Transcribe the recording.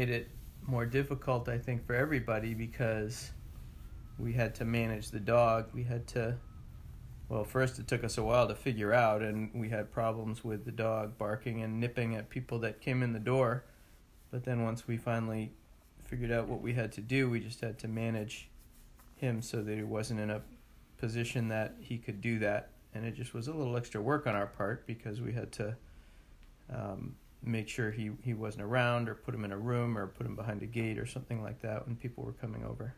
made it more difficult, I think, for everybody because we had to manage the dog. We had to, well, first it took us a while to figure out, and we had problems with the dog barking and nipping at people that came in the door. But then once we finally figured out what we had to do, we just had to manage him so that he wasn't in a position that he could do that. And it just was a little extra work on our part because we had to um, make sure he, he wasn't around or put him in a room or put him behind a gate or something like that when people were coming over.